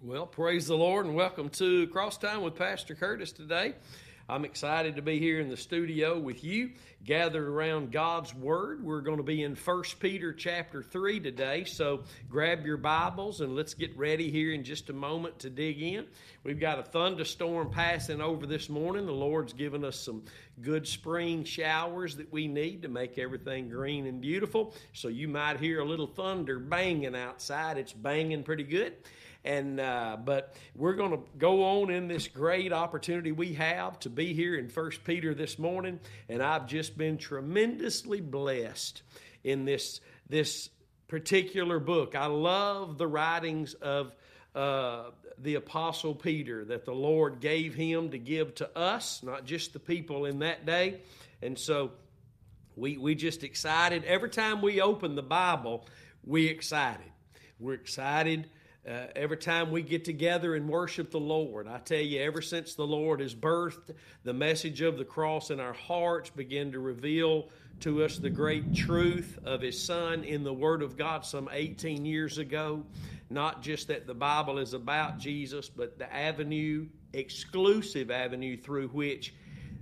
Well, praise the Lord and welcome to Cross Time with Pastor Curtis today. I'm excited to be here in the studio with you, gathered around God's Word. We're going to be in 1 Peter chapter 3 today, so grab your Bibles and let's get ready here in just a moment to dig in. We've got a thunderstorm passing over this morning. The Lord's given us some good spring showers that we need to make everything green and beautiful. So you might hear a little thunder banging outside. It's banging pretty good and uh, but we're going to go on in this great opportunity we have to be here in First Peter this morning, and I've just been tremendously blessed in this this particular book. I love the writings of uh, the Apostle Peter that the Lord gave him to give to us, not just the people in that day, and so. We, we just excited. Every time we open the Bible, we excited. We're excited uh, every time we get together and worship the Lord, I tell you, ever since the Lord has birthed, the message of the cross in our hearts begin to reveal to us the great truth of His Son in the Word of God some 18 years ago. Not just that the Bible is about Jesus, but the avenue, exclusive avenue through which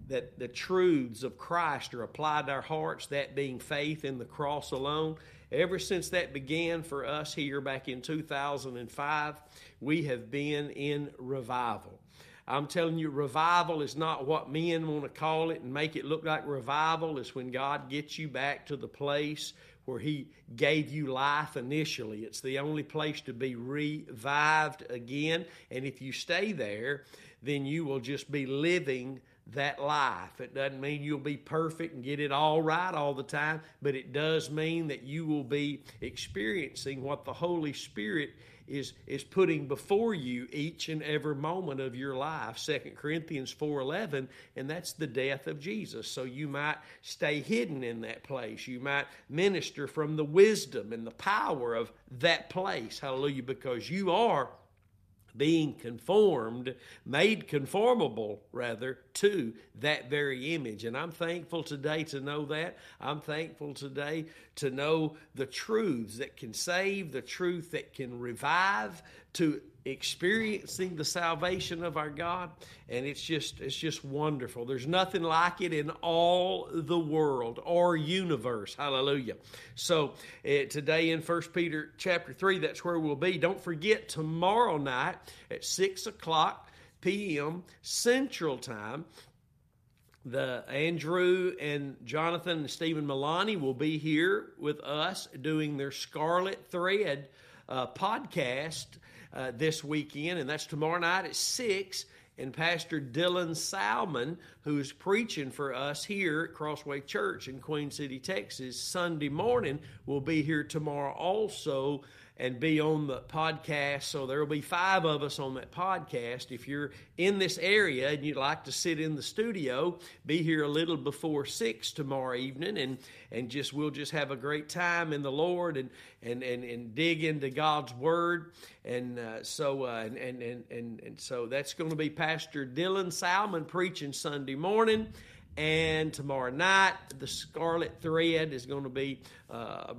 that the truths of Christ are applied to our hearts, that being faith in the cross alone. Ever since that began for us here back in 2005, we have been in revival. I'm telling you, revival is not what men want to call it and make it look like revival. It's when God gets you back to the place where He gave you life initially. It's the only place to be revived again. And if you stay there, then you will just be living that life. It doesn't mean you'll be perfect and get it all right all the time, but it does mean that you will be experiencing what the Holy Spirit is is putting before you each and every moment of your life. 2 Corinthians 4:11 and that's the death of Jesus. So you might stay hidden in that place. You might minister from the wisdom and the power of that place. Hallelujah because you are being conformed, made conformable, rather, to that very image. And I'm thankful today to know that. I'm thankful today to know the truths that can save, the truth that can revive, to experiencing the salvation of our God and it's just it's just wonderful. There's nothing like it in all the world or universe. Hallelujah. So uh, today in First Peter chapter 3 that's where we'll be. Don't forget tomorrow night at 6 o'clock p.m central time the Andrew and Jonathan and Stephen Milani will be here with us doing their Scarlet Thread uh, podcast uh, this weekend, and that's tomorrow night at 6. And Pastor Dylan Salmon, who's preaching for us here at Crossway Church in Queen City, Texas, Sunday morning, will be here tomorrow also and be on the podcast. So there will be five of us on that podcast. If you're in this area and you'd like to sit in the studio, be here a little before six tomorrow evening, and and just we'll just have a great time in the Lord and and and, and dig into God's Word. And uh, so uh, and, and and and and so that's going to be Pastor Dylan Salmon preaching Sunday morning. And tomorrow night, the Scarlet Thread is going to be uh,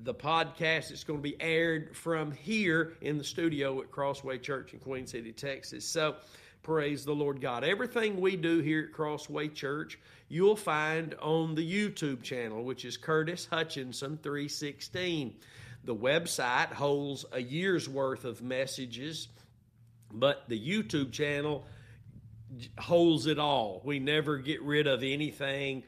the podcast is going to be aired from here in the studio at Crossway Church in Queen City, Texas. So, praise the Lord God. Everything we do here at Crossway Church, you'll find on the YouTube channel, which is Curtis Hutchinson 316. The website holds a year's worth of messages, but the YouTube channel holds it all. We never get rid of anything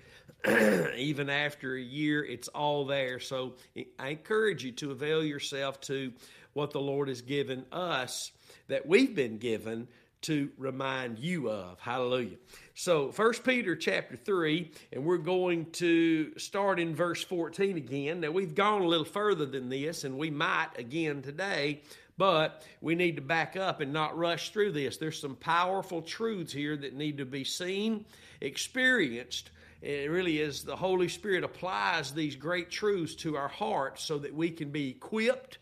even after a year, it's all there. So I encourage you to avail yourself to what the Lord has given us that we've been given to remind you of. Hallelujah. So, First Peter chapter 3, and we're going to start in verse 14 again. Now, we've gone a little further than this, and we might again today, but we need to back up and not rush through this. There's some powerful truths here that need to be seen, experienced, it really is the Holy Spirit applies these great truths to our hearts so that we can be equipped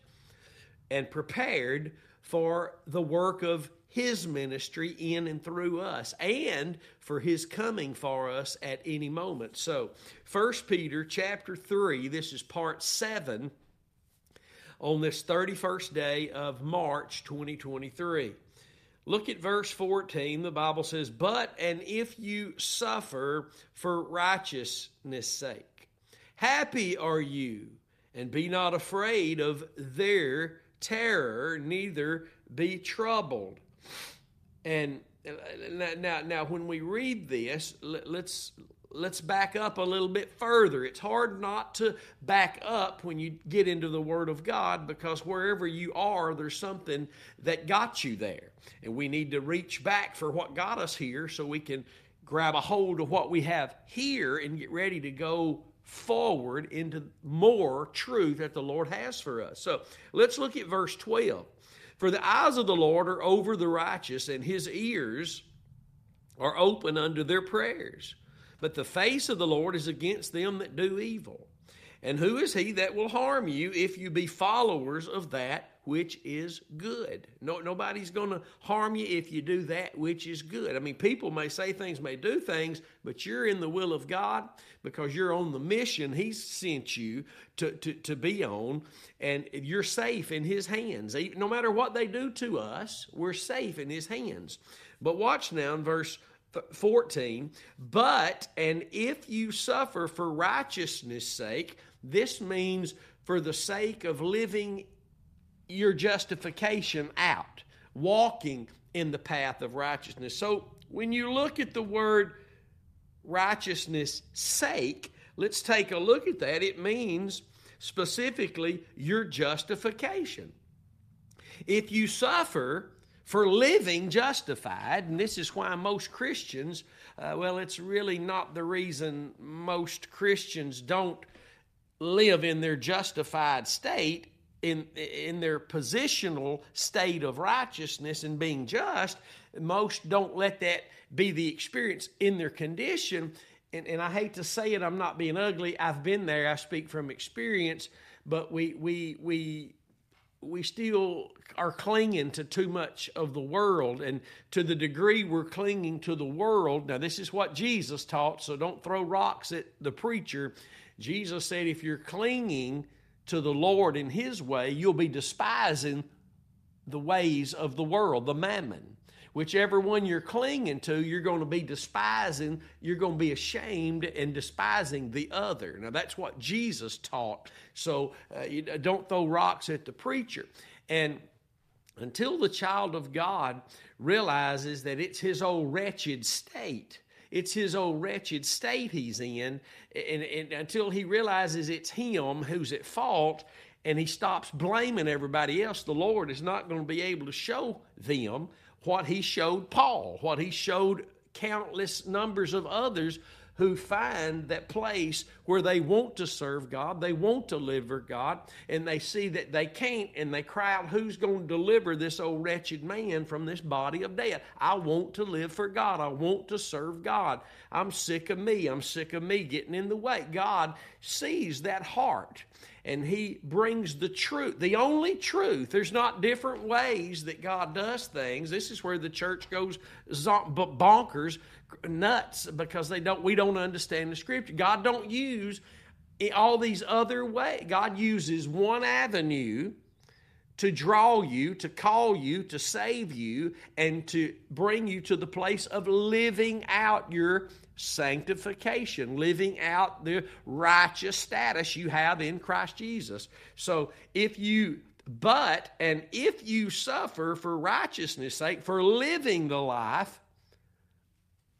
and prepared for the work of his ministry in and through us and for his coming for us at any moment. So, 1 Peter chapter 3, this is part 7 on this 31st day of March 2023. Look at verse 14. The Bible says, But and if you suffer for righteousness' sake, happy are you, and be not afraid of their terror, neither be troubled. And uh, uh, now, now, when we read this, let's let's back up a little bit further. It's hard not to back up when you get into the Word of God because wherever you are, there's something that got you there. And we need to reach back for what got us here so we can grab a hold of what we have here and get ready to go forward into more truth that the Lord has for us. So let's look at verse 12. For the eyes of the Lord are over the righteous, and his ears are open unto their prayers. But the face of the Lord is against them that do evil. And who is he that will harm you if you be followers of that which is good. No, nobody's going to harm you if you do that which is good. I mean, people may say things, may do things, but you're in the will of God because you're on the mission He's sent you to, to, to be on, and you're safe in His hands. No matter what they do to us, we're safe in His hands. But watch now in verse 14. But, and if you suffer for righteousness' sake, this means for the sake of living your justification out, walking in the path of righteousness. So when you look at the word righteousness sake, let's take a look at that. It means specifically your justification. If you suffer for living justified, and this is why most Christians, uh, well, it's really not the reason most Christians don't live in their justified state in, in their positional state of righteousness and being just, most don't let that be the experience in their condition. And, and I hate to say it, I'm not being ugly. I've been there. I speak from experience, but we we we we still are clinging to too much of the world and to the degree we're clinging to the world now this is what jesus taught so don't throw rocks at the preacher jesus said if you're clinging to the Lord in His way, you'll be despising the ways of the world, the mammon. Whichever one you're clinging to, you're going to be despising, you're going to be ashamed and despising the other. Now, that's what Jesus taught. So uh, don't throw rocks at the preacher. And until the child of God realizes that it's his old wretched state, it's his old wretched state he's in, and, and until he realizes it's him who's at fault, and he stops blaming everybody else, the Lord is not going to be able to show them what he showed Paul, what he showed countless numbers of others who find that place where they want to serve God, they want to live for God, and they see that they can't, and they cry out, Who's going to deliver this old wretched man from this body of death? I want to live for God. I want to serve God. I'm sick of me. I'm sick of me getting in the way. God sees that heart and he brings the truth, the only truth. There's not different ways that God does things. This is where the church goes bonkers nuts because they don't we don't understand the scripture. God don't use all these other ways. God uses one avenue to draw you, to call you, to save you, and to bring you to the place of living out your sanctification, living out the righteous status you have in Christ Jesus. So if you but and if you suffer for righteousness' sake, for living the life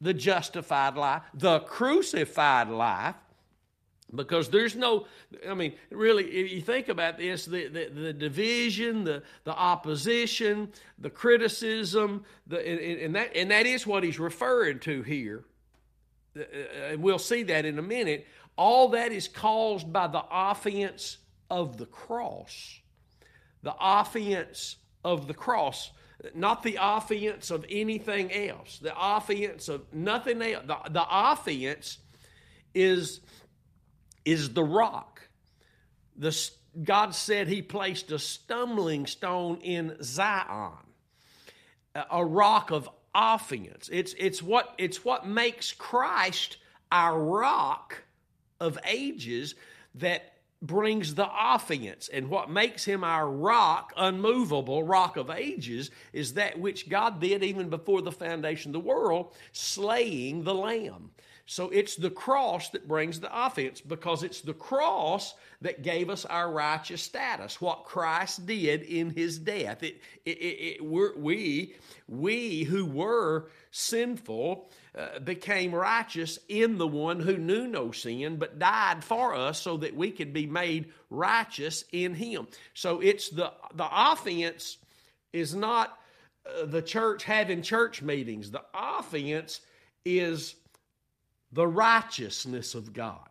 the justified life, the crucified life, because there's no, I mean, really, if you think about this, the, the, the division, the, the opposition, the criticism, the, and, and, that, and that is what he's referring to here. Uh, and we'll see that in a minute. All that is caused by the offense of the cross. The offense of the cross not the offense of anything else. The offense of nothing else. The, the offense is, is the rock. The, God said He placed a stumbling stone in Zion, a rock of offense. It's, it's, what, it's what makes Christ our rock of ages that brings the offense. And what makes him our rock, unmovable rock of ages, is that which God did even before the foundation of the world, slaying the Lamb. So it's the cross that brings the offense because it's the cross that gave us our righteous status, what Christ did in his death. It, it, it, we, we who were sinful uh, became righteous in the one who knew no sin but died for us so that we could be made righteous in him. So it's the, the offense is not uh, the church having church meetings, the offense is the righteousness of God.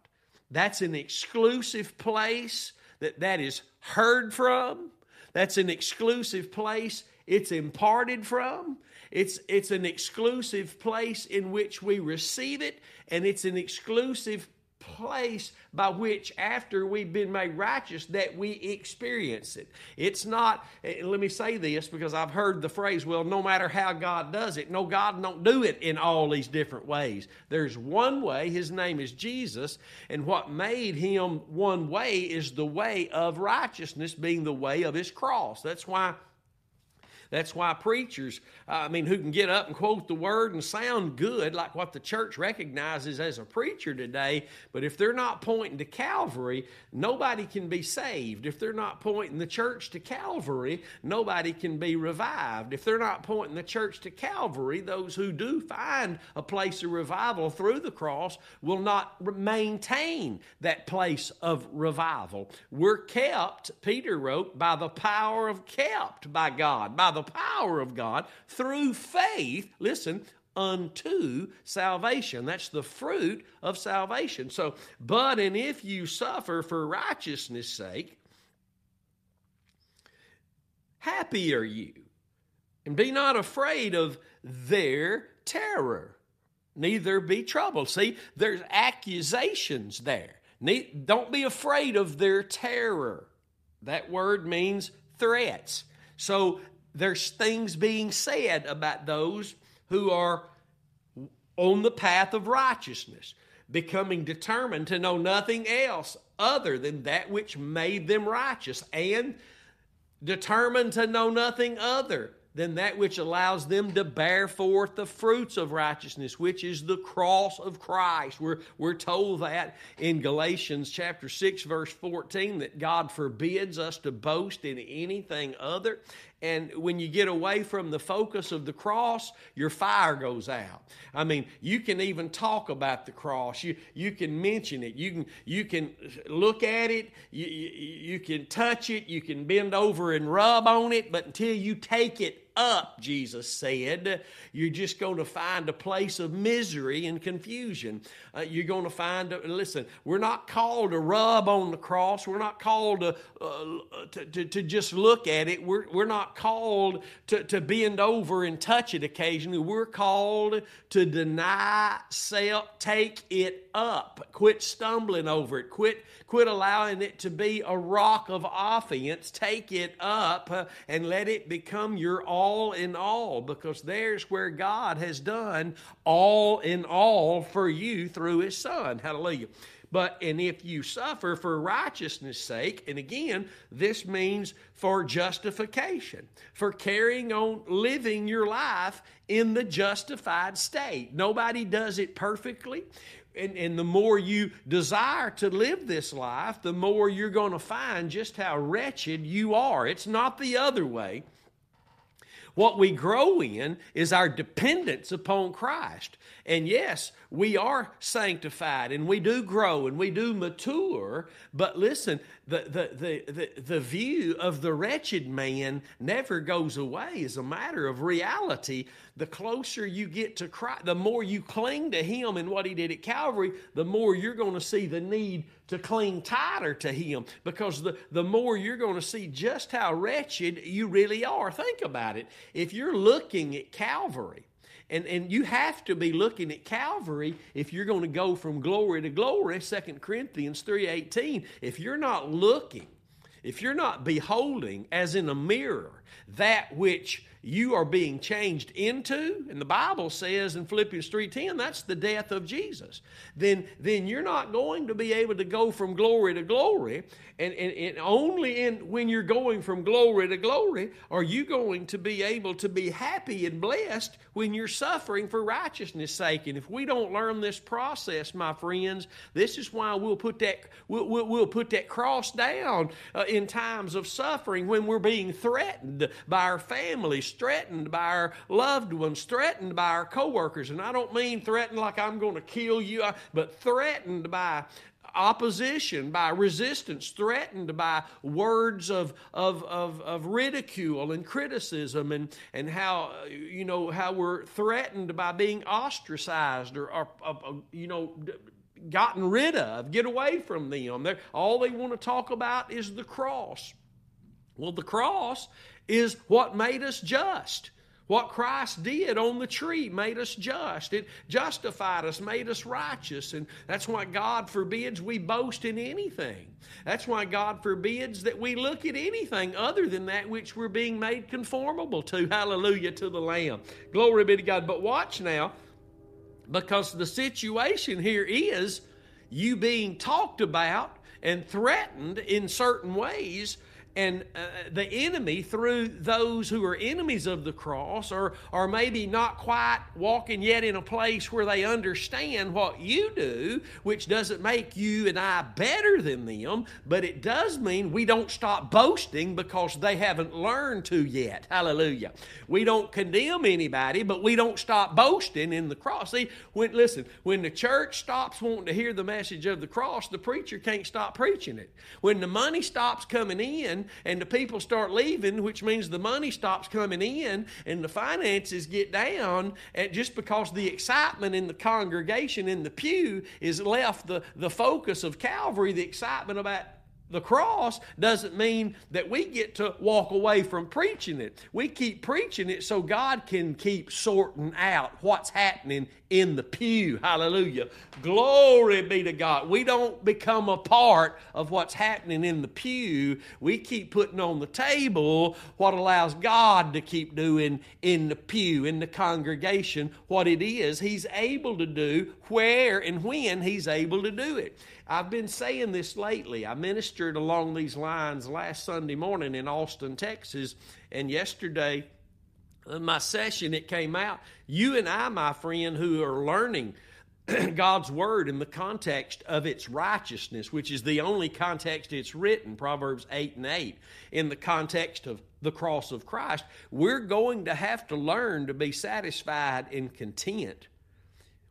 That's an exclusive place that that is heard from. That's an exclusive place it's imparted from. It's, it's an exclusive place in which we receive it, and it's an exclusive place by which after we've been made righteous that we experience it. It's not eh, let me say this because i've heard the phrase well no matter how god does it no god don't do it in all these different ways. There's one way his name is jesus and what made him one way is the way of righteousness being the way of his cross. That's why that's why preachers, uh, I mean, who can get up and quote the word and sound good, like what the church recognizes as a preacher today, but if they're not pointing to Calvary, nobody can be saved. If they're not pointing the church to Calvary, nobody can be revived. If they're not pointing the church to Calvary, those who do find a place of revival through the cross will not maintain that place of revival. We're kept, Peter wrote, by the power of kept by God, by the the power of God through faith, listen, unto salvation. That's the fruit of salvation. So, but and if you suffer for righteousness' sake, happy are you. And be not afraid of their terror, neither be troubled. See, there's accusations there. Don't be afraid of their terror. That word means threats. So there's things being said about those who are on the path of righteousness, becoming determined to know nothing else other than that which made them righteous, and determined to know nothing other than that which allows them to bear forth the fruits of righteousness, which is the cross of Christ. We're, we're told that in Galatians chapter 6, verse 14, that God forbids us to boast in anything other. And when you get away from the focus of the cross, your fire goes out. I mean, you can even talk about the cross. You, you can mention it. You can, you can look at it. You, you, you can touch it. You can bend over and rub on it. But until you take it up, Jesus said, you're just going to find a place of misery and confusion. Uh, you're going to find, uh, listen, we're not called to rub on the cross. We're not called to, uh, to, to, to, just look at it. We're, we're not called to, to bend over and touch it occasionally. We're called to deny self, take it up, quit stumbling over it, quit, quit allowing it to be a rock of offense. Take it up and let it become your all all in all because there's where God has done all in all for you through His Son. Hallelujah. But, and if you suffer for righteousness' sake, and again, this means for justification, for carrying on living your life in the justified state. Nobody does it perfectly. And, and the more you desire to live this life, the more you're going to find just how wretched you are. It's not the other way. What we grow in is our dependence upon Christ. And yes, we are sanctified and we do grow and we do mature, but listen, the, the, the, the, view of the wretched man never goes away as a matter of reality. The closer you get to Christ, the more you cling to Him and what He did at Calvary, the more you're going to see the need to cling tighter to Him because the, the more you're going to see just how wretched you really are. Think about it. If you're looking at Calvary, and, and you have to be looking at Calvary if you're going to go from glory to glory, 2 Corinthians 3.18. If you're not looking, if you're not beholding as in a mirror that which you are being changed into, and the Bible says in Philippians 3:10, that's the death of Jesus, then, then you're not going to be able to go from glory to glory. And, and, and only in when you're going from glory to glory are you going to be able to be happy and blessed when you're suffering for righteousness' sake. And if we don't learn this process, my friends, this is why we'll put that we'll, we'll, we'll put that cross down uh, in times of suffering when we're being threatened by our families, threatened by our loved ones, threatened by our coworkers. And I don't mean threatened like I'm going to kill you, uh, but threatened by opposition, by resistance, threatened by words of, of, of, of, ridicule and criticism, and, and how, you know, how we're threatened by being ostracized or, or, or you know, gotten rid of, get away from them. They're, all they want to talk about is the cross. Well, the cross is what made us just. What Christ did on the tree made us just. It justified us, made us righteous. And that's why God forbids we boast in anything. That's why God forbids that we look at anything other than that which we're being made conformable to. Hallelujah to the Lamb. Glory be to God. But watch now, because the situation here is you being talked about and threatened in certain ways and uh, the enemy through those who are enemies of the cross or, or maybe not quite walking yet in a place where they understand what you do, which doesn't make you and I better than them, but it does mean we don't stop boasting because they haven't learned to yet. Hallelujah. We don't condemn anybody, but we don't stop boasting in the cross. See, when listen, when the church stops wanting to hear the message of the cross, the preacher can't stop preaching it. When the money stops coming in, and the people start leaving, which means the money stops coming in and the finances get down, and just because the excitement in the congregation in the pew is left the, the focus of Calvary, the excitement about the cross doesn't mean that we get to walk away from preaching it. We keep preaching it so God can keep sorting out what's happening in the pew. Hallelujah. Glory be to God. We don't become a part of what's happening in the pew. We keep putting on the table what allows God to keep doing in the pew, in the congregation, what it is He's able to do, where and when He's able to do it. I've been saying this lately. I ministered along these lines last Sunday morning in Austin, Texas, and yesterday, in my session, it came out. You and I, my friend, who are learning God's word in the context of its righteousness, which is the only context it's written, Proverbs 8 and 8, in the context of the cross of Christ, we're going to have to learn to be satisfied and content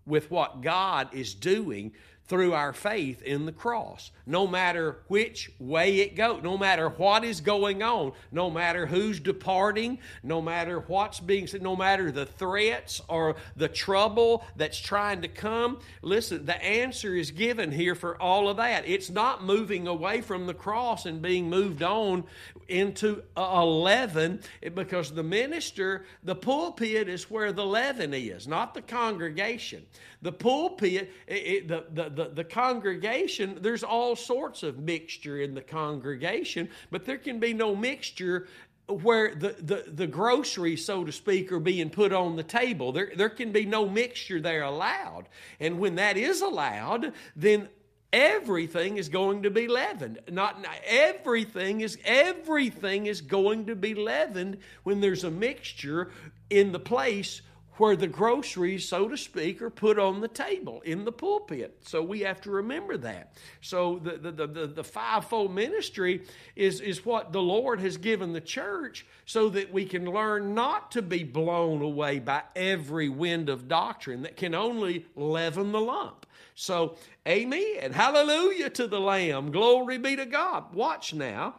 with what God is doing through our faith in the cross. No matter which way it goes, no matter what is going on, no matter who's departing, no matter what's being said, no matter the threats or the trouble that's trying to come, listen, the answer is given here for all of that. It's not moving away from the cross and being moved on into a leaven because the minister, the pulpit is where the leaven is, not the congregation. The pulpit, it, the, the, the, the congregation, there's all sorts of mixture in the congregation, but there can be no mixture where the, the, the groceries, so to speak, are being put on the table. There, there can be no mixture there allowed. And when that is allowed, then everything is going to be leavened. Not, everything is everything is going to be leavened when there's a mixture in the place where the groceries, so to speak, are put on the table in the pulpit. So we have to remember that. So the, the, the, the, fivefold ministry is, is what the Lord has given the church so that we can learn not to be blown away by every wind of doctrine that can only leaven the lump. So, amen. Hallelujah to the Lamb. Glory be to God. Watch now.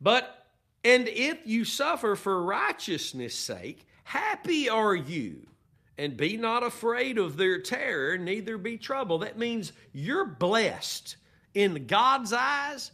But, and if you suffer for righteousness' sake, Happy are you, and be not afraid of their terror, neither be troubled. That means you're blessed. In God's eyes,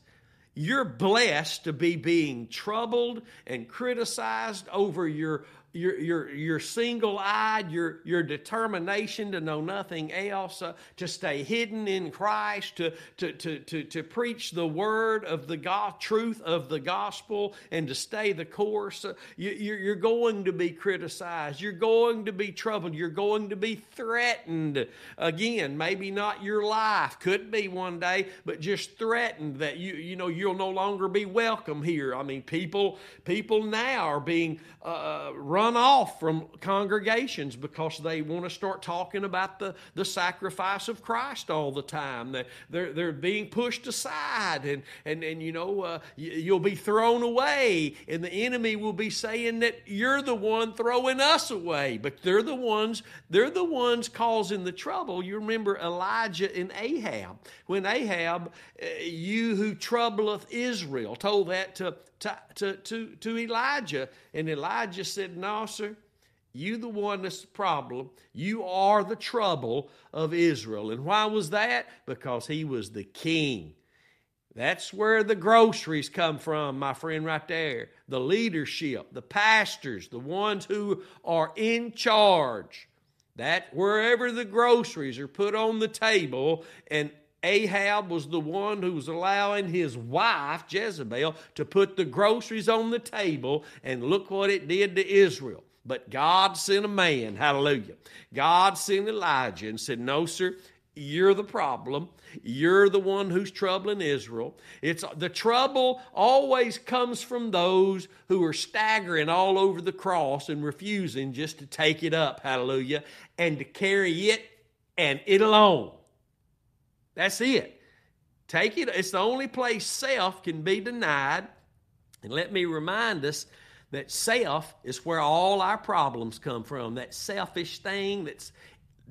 you're blessed to be being troubled and criticized over your your, your, your single eyed, your, your determination to know nothing else, uh, to stay hidden in Christ, to, to, to, to, to preach the word of the God, truth of the gospel, and to stay the course, uh, you, you're going to be criticized. You're going to be troubled. You're going to be threatened. Again, maybe not your life, could be one day, but just threatened that you, you know, you'll no longer be welcome here. I mean, people, people now are being uh, run off from congregations because they want to start talking about the, the sacrifice of Christ all the time. They're, they're being pushed aside, and, and, and you know, uh, you'll be thrown away, and the enemy will be saying that you're the one throwing us away. But they're the ones, they're the ones causing the trouble. You remember Elijah and Ahab. When Ahab, uh, you who troubleth Israel, told that to to, to, to, to Elijah. And Elijah said, No, sir, you the one that's the problem. You are the trouble of Israel. And why was that? Because he was the king. That's where the groceries come from, my friend, right there. The leadership, the pastors, the ones who are in charge. That wherever the groceries are put on the table and Ahab was the one who was allowing his wife, Jezebel, to put the groceries on the table, and look what it did to Israel. But God sent a man, hallelujah. God sent Elijah and said, No, sir, you're the problem. You're the one who's troubling Israel. It's the trouble always comes from those who are staggering all over the cross and refusing just to take it up, hallelujah, and to carry it and it alone. That's it. Take it. It's the only place self can be denied. And let me remind us that self is where all our problems come from. That selfish thing that's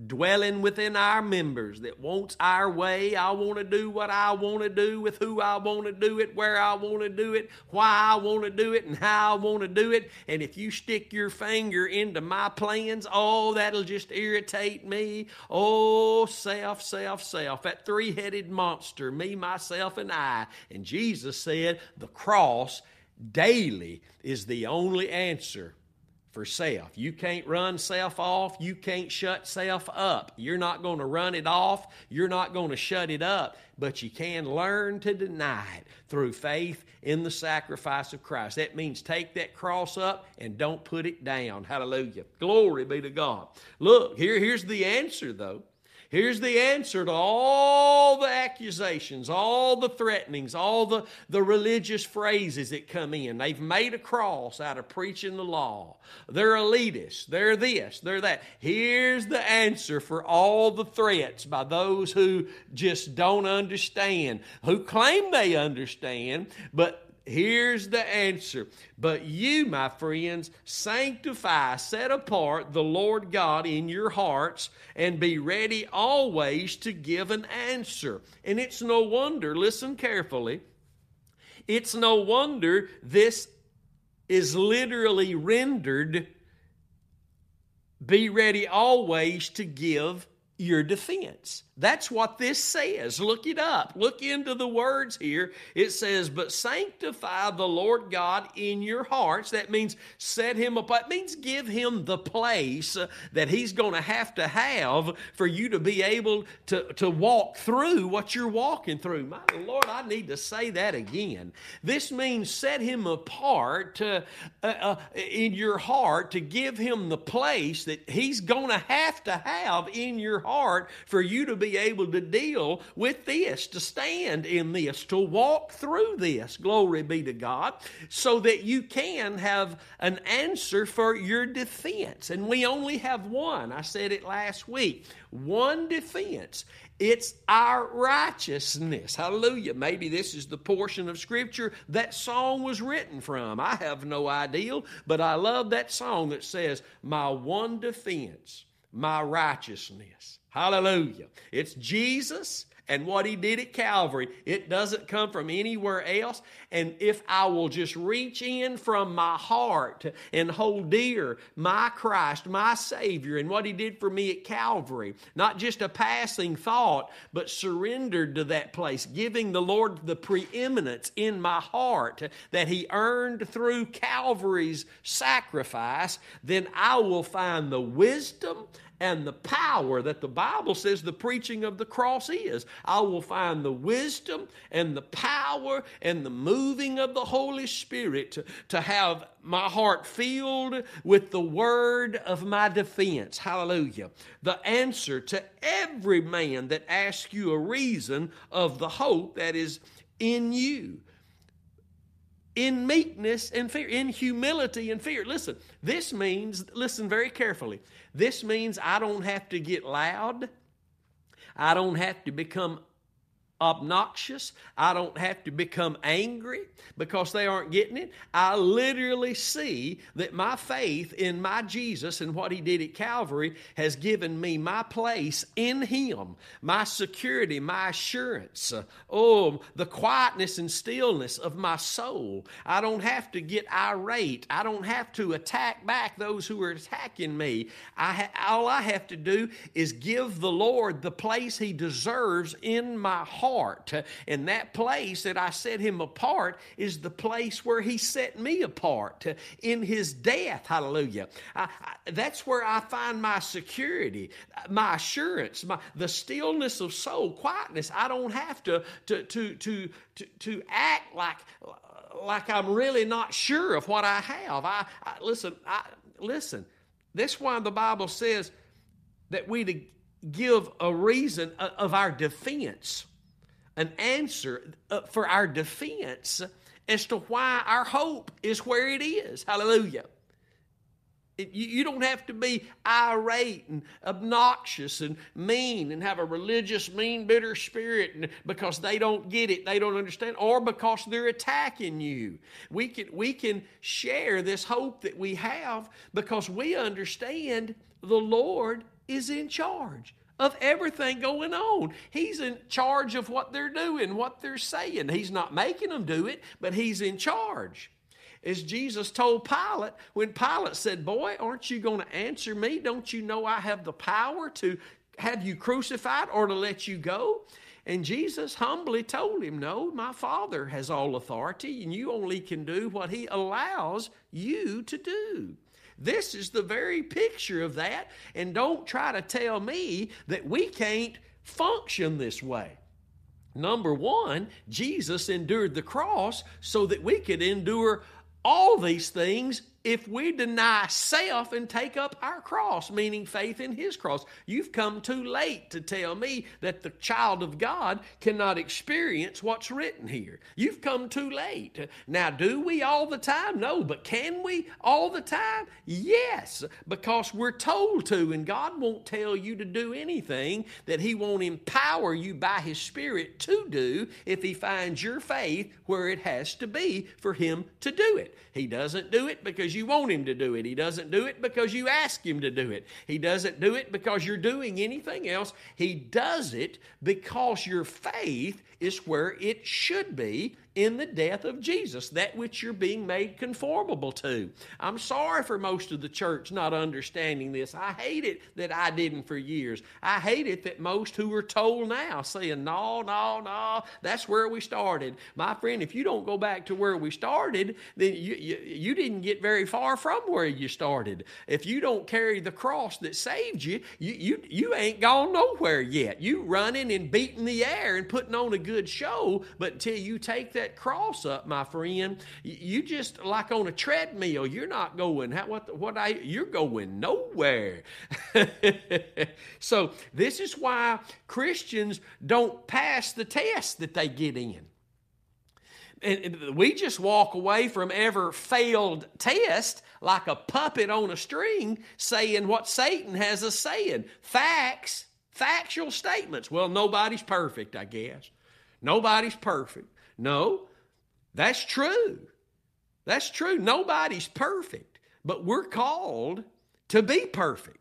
dwelling within our members that wants our way. I want to do what I want to do with who I want to do it, where I want to do it, why I want to do it, and how I want to do it. And if you stick your finger into my plans, oh, that'll just irritate me. Oh, self, self, self. That three headed monster, me, myself, and I. And Jesus said the cross daily is the only answer for self. You can't run self off. You can't shut self up. You're not going to run it off. You're not going to shut it up. But you can learn to deny it through faith in the sacrifice of Christ. That means take that cross up and don't put it down. Hallelujah. Glory be to God. Look, here, here's the answer, though. Here's the answer to all the accusations, all the threatenings, all the, the religious phrases that come in. They've made a cross out of preaching the law. They're elitists. They're this. They're that. Here's the answer for all the threats by those who just don't understand, who claim they understand, but Here's the answer. But you, my friends, sanctify, set apart the Lord God in your hearts, and be ready always to give an answer. And it's no wonder, listen carefully, it's no wonder this is literally rendered be ready always to give your defense. That's what this says. Look it up. Look into the words here. It says, But sanctify the Lord God in your hearts. That means set him apart. It means give him the place that he's going to have to have for you to be able to, to walk through what you're walking through. My Lord, I need to say that again. This means set him apart uh, uh, in your heart to give him the place that he's going to have to have in your heart for you to be able to deal with this, to stand in this, to walk through this. Glory be to God. So that you can have an answer for your defense. And we only have one. I said it last week. One defense. It's our righteousness. Hallelujah. Maybe this is the portion of Scripture that song was written from. I have no idea, but I love that song that says, My one defense, my righteousness. Hallelujah. It's Jesus and what he did at Calvary. It doesn't come from anywhere else. And if I will just reach in from my heart and hold dear my Christ, my Savior, and what he did for me at Calvary, not just a passing thought, but surrendered to that place, giving the Lord the preeminence in my heart that he earned through Calvary's sacrifice, then I will find the wisdom and the power that the Bible says the preaching of the cross is. I will find the wisdom and the power and the moving of the Holy Spirit to, to have my heart filled with the word of my defense. Hallelujah. The answer to every man that asks you a reason of the hope that is in you in meekness and fear, in humility and fear. Listen, this means, listen very carefully, this means I don't have to get loud. I don't have to become obnoxious. I don't have to become angry because they aren't getting it. I literally see that my faith in my Jesus and what he did at Calvary has given me my place in him, my security, my assurance. Oh, the quietness and stillness of my soul. I don't have to get irate. I don't have to attack back those who are attacking me. I ha- all I have to do is give the Lord the place he deserves in my heart heart. And that place that I set him apart is the place where he set me apart in his death. Hallelujah. I, I, that's where I find my security, my assurance, my, the stillness of soul, quietness. I don't have to, to, to, to, to, to act like, like I'm really not sure of what I have. I, I listen, I, listen. That's why the Bible says that we to give a reason of our defense an answer uh, for our defense as to why our hope is where it is. Hallelujah. You, you don't have to be irate and obnoxious and mean and have a religious, mean, bitter spirit and, because they don't get it, they don't understand, or because they're attacking you. We can, we can share this hope that we have because we understand the Lord is in charge of everything going on. He's in charge of what they're doing, what they're saying. He's not making them do it, but He's in charge. As Jesus told Pilate, when Pilate said, Boy, aren't you going to answer me? Don't you know I have the power to have you crucified or to let you go? And Jesus humbly told him, No, my Father has all authority, and you only can do what He allows you to do. This is the very picture of that. And don't try to tell me that we can't function this way. Number one, Jesus endured the cross so that we could endure all these things if we deny self and take up our cross, meaning faith in His cross. You've come too late to tell me that the child of God cannot experience what's written here. You've come too late. Now, do we all the time? No, but can we all the time? Yes, because we're told to, and God won't tell you to do anything that He won't empower you by His Spirit to do if He finds your faith where it has to be for Him to do it. He doesn't do it because you want Him to do it. He doesn't do it because you ask Him to do it. He doesn't do it because you're doing anything else. He does it because your faith is where it should be in the death of Jesus, that which you're being made conformable to. I'm sorry for most of the church not understanding this. I hate it that I didn't for years. I hate it that most who are told now saying, no, no, no, that's where we started. My friend, if you don't go back to where we started, then you, you, you didn't get very far from where you started. If you don't carry the cross that saved you, you, you, you ain't gone nowhere yet. You running and beating the air and putting on a good show, but until you take that that cross up, my friend, you just like on a treadmill. You're not going. What? What? I? You're going nowhere. so this is why Christians don't pass the test that they get in. And we just walk away from ever failed test like a puppet on a string saying what Satan has us saying. Facts, factual statements. Well, nobody's perfect, I guess. Nobody's perfect. No, that's true. That's true. Nobody's perfect, but we're called to be perfect.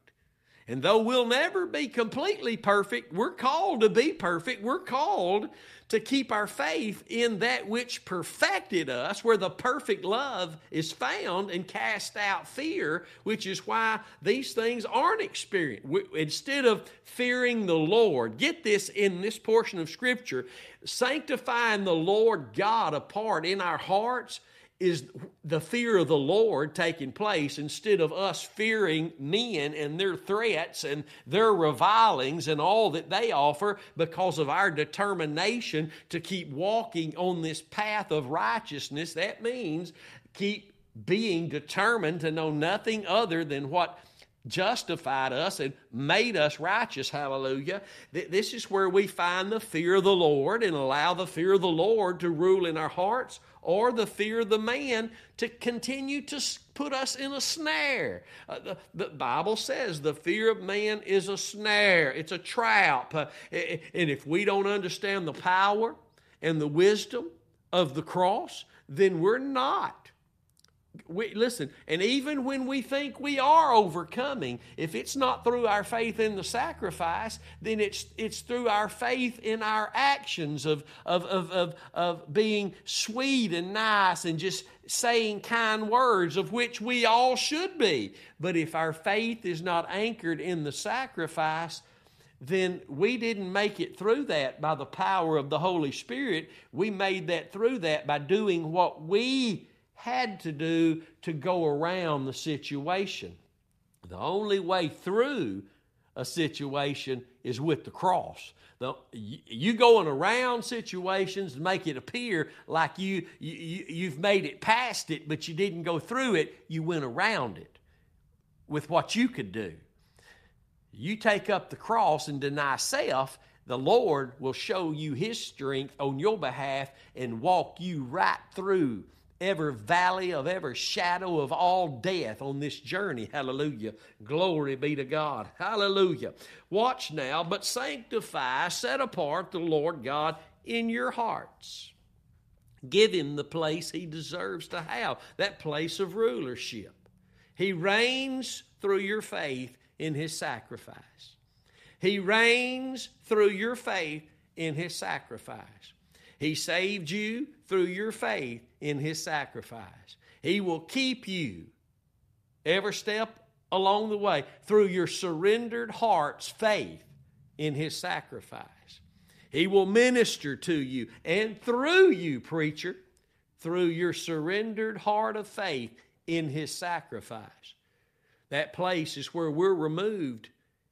And though we'll never be completely perfect, we're called to be perfect. We're called to keep our faith in that which perfected us, where the perfect love is found, and cast out fear, which is why these things aren't experienced. instead of fearing the Lord, get this in this portion of Scripture, sanctifying the Lord God apart in our hearts is the fear of the Lord taking place instead of us fearing men and their threats and their revilings and all that they offer because of our determination to keep walking on this path of righteousness. That means keep being determined to know nothing other than what justified us and made us righteous. Hallelujah. This is where we find the fear of the Lord and allow the fear of the Lord to rule in our hearts or the fear of the man to continue to put us in a snare. Uh, the, the, Bible says the fear of man is a snare, it's a trap. Uh, and if we don't understand the power and the wisdom of the cross, then we're not we, listen, and even when we think we are overcoming, if it's not through our faith in the sacrifice, then it's, it's through our faith in our actions of, of, of, of, of being sweet and nice and just saying kind words, of which we all should be. But if our faith is not anchored in the sacrifice, then we didn't make it through that by the power of the Holy Spirit. We made that through that by doing what we had to do to go around the situation. The only way through a situation is with the cross. The, you going around situations to make it appear like you, you you've made it past it, but you didn't go through it. You went around it with what you could do. You take up the cross and deny self, the Lord will show you His strength on your behalf and walk you right through every valley of every shadow of all death on this journey. Hallelujah. Glory be to God. Hallelujah. Watch now, but sanctify, set apart the Lord God in your hearts. Give him the place he deserves to have, that place of rulership. He reigns through your faith in his sacrifice. He reigns through your faith in his sacrifice. He saved you through your faith in His sacrifice. He will keep you every step along the way through your surrendered heart's faith in His sacrifice. He will minister to you and through you, preacher, through your surrendered heart of faith in His sacrifice. That place is where we're removed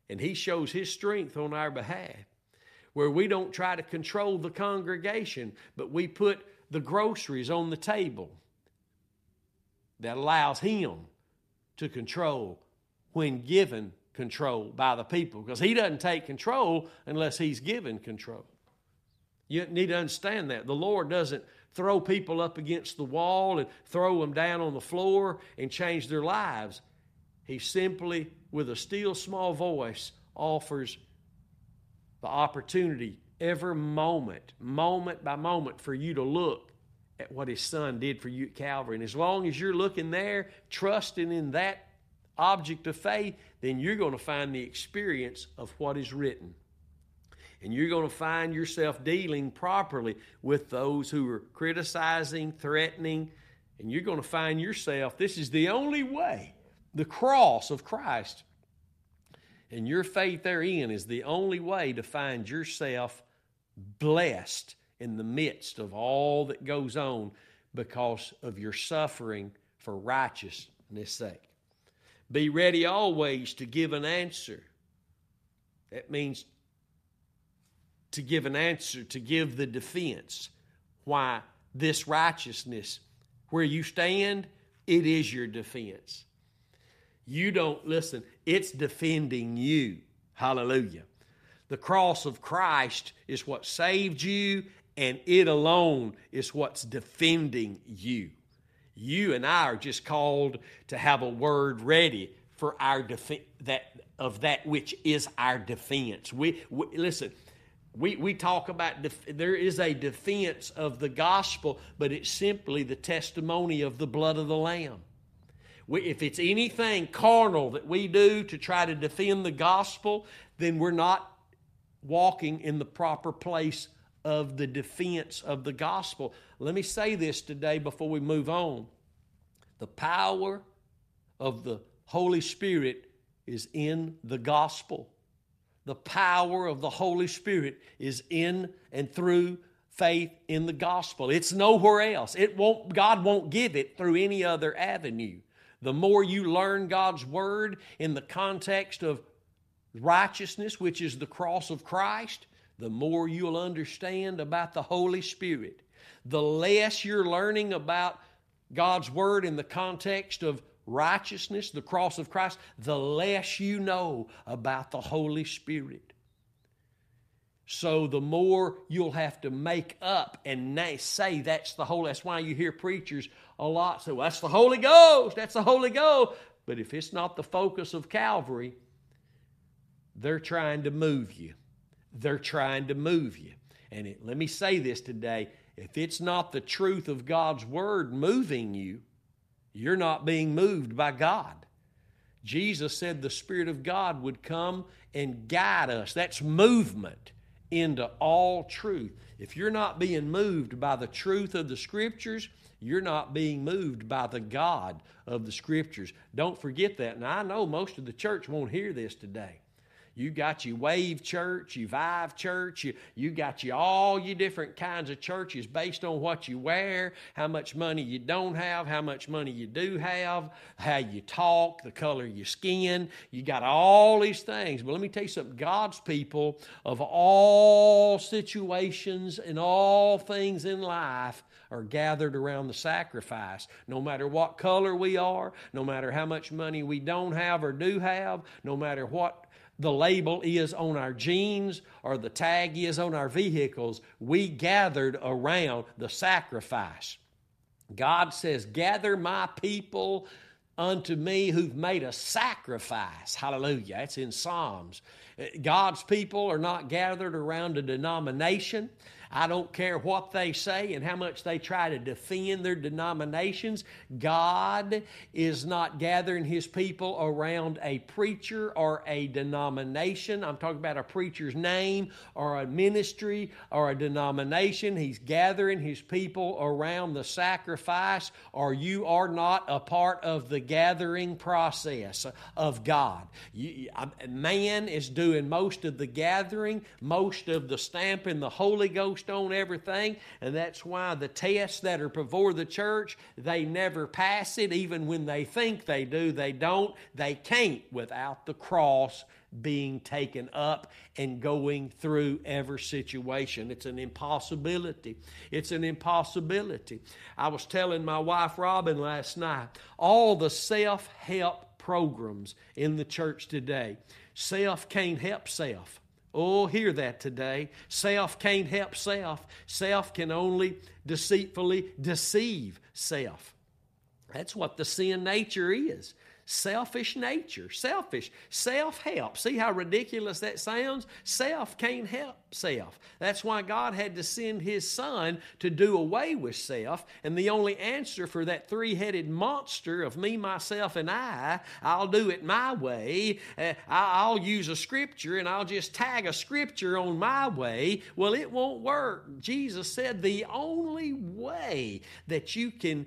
and He shows His strength on our behalf where we don't try to control the congregation, but we put the groceries on the table that allows Him to control when given control by the people because He doesn't take control unless He's given control. You need to understand that. The Lord doesn't throw people up against the wall and throw them down on the floor and change their lives. He simply, with a still small voice, offers the opportunity every moment, moment by moment, for you to look at what His Son did for you at Calvary. And as long as you're looking there, trusting in that object of faith, then you're going to find the experience of what is written. And you're going to find yourself dealing properly with those who are criticizing, threatening, and you're going to find yourself, this is the only way, the cross of Christ and your faith therein is the only way to find yourself blessed in the midst of all that goes on because of your suffering for righteousness' sake. Be ready always to give an answer. That means to give an answer, to give the defense. Why this righteousness, where you stand, it is your defense. You don't listen, it's defending you. Hallelujah. The cross of Christ is what saved you, and it alone is what's defending you. You and I are just called to have a word ready for our defense that of that which is our defense. We, we listen. We, we talk about def- there is a defense of the gospel, but it's simply the testimony of the blood of the Lamb. We, if it's anything carnal that we do to try to defend the gospel, then we're not walking in the proper place of the defense of the gospel. Let me say this today before we move on. The power of the Holy Spirit is in the gospel. The power of the Holy Spirit is in and through faith in the gospel. It's nowhere else. It won't God won't give it through any other avenue. The more you learn God's word in the context of righteousness, which is the cross of Christ, the more you'll understand about the Holy Spirit. The less you're learning about God's Word in the context of righteousness, the cross of Christ, the less you know about the Holy Spirit. So the more you'll have to make up and say that's the Holy. That's why you hear preachers a lot say, well, that's the Holy Ghost, that's the Holy Ghost. But if it's not the focus of Calvary, they're trying to move you. They're trying to move you. And it, let me say this today if it's not the truth of God's Word moving you, you're not being moved by God. Jesus said the Spirit of God would come and guide us. That's movement into all truth. If you're not being moved by the truth of the Scriptures, you're not being moved by the God of the Scriptures. Don't forget that. And I know most of the church won't hear this today. You got your Wave Church, your Vive Church, you, you got you all your different kinds of churches based on what you wear, how much money you don't have, how much money you do have, how you talk, the color of your skin. You got all these things. But let me tell you something God's people of all situations and all things in life are gathered around the sacrifice. No matter what color we are, no matter how much money we don't have or do have, no matter what the label is on our jeans or the tag is on our vehicles, we gathered around the sacrifice. God says, Gather my people unto me who've made a sacrifice. Hallelujah. That's in Psalms. Uh, God's people are not gathered around a denomination. I don't care what they say and how much they try to defend their denominations. God is not gathering his people around a preacher or a denomination. I'm talking about a preacher's name or a ministry or a denomination. He's gathering his people around the sacrifice, or you are not a part of the gathering process of God. You, man is doing most of the gathering, most of the stamping the Holy Ghost on everything, and that's why the tests that are before the church, they never pass it. Even when they think they do, they don't. They can't without the cross being taken up and going through every situation. It's an impossibility. It's an impossibility. I was telling my wife Robin last night, all the self help programs in the church today, self can't help self. Oh, hear that today. Self can't help self. Self can only deceitfully deceive self. That's what the sin nature is selfish nature, selfish, self help. See how ridiculous that sounds? Self can't help self. That's why God had to send His Son to do away with self. And the only answer for that three headed monster of me, myself, and I, I'll do it my way. Uh, I'll use a scripture and I'll just tag a scripture on my way. Well, it won't work. Jesus said the only way that you can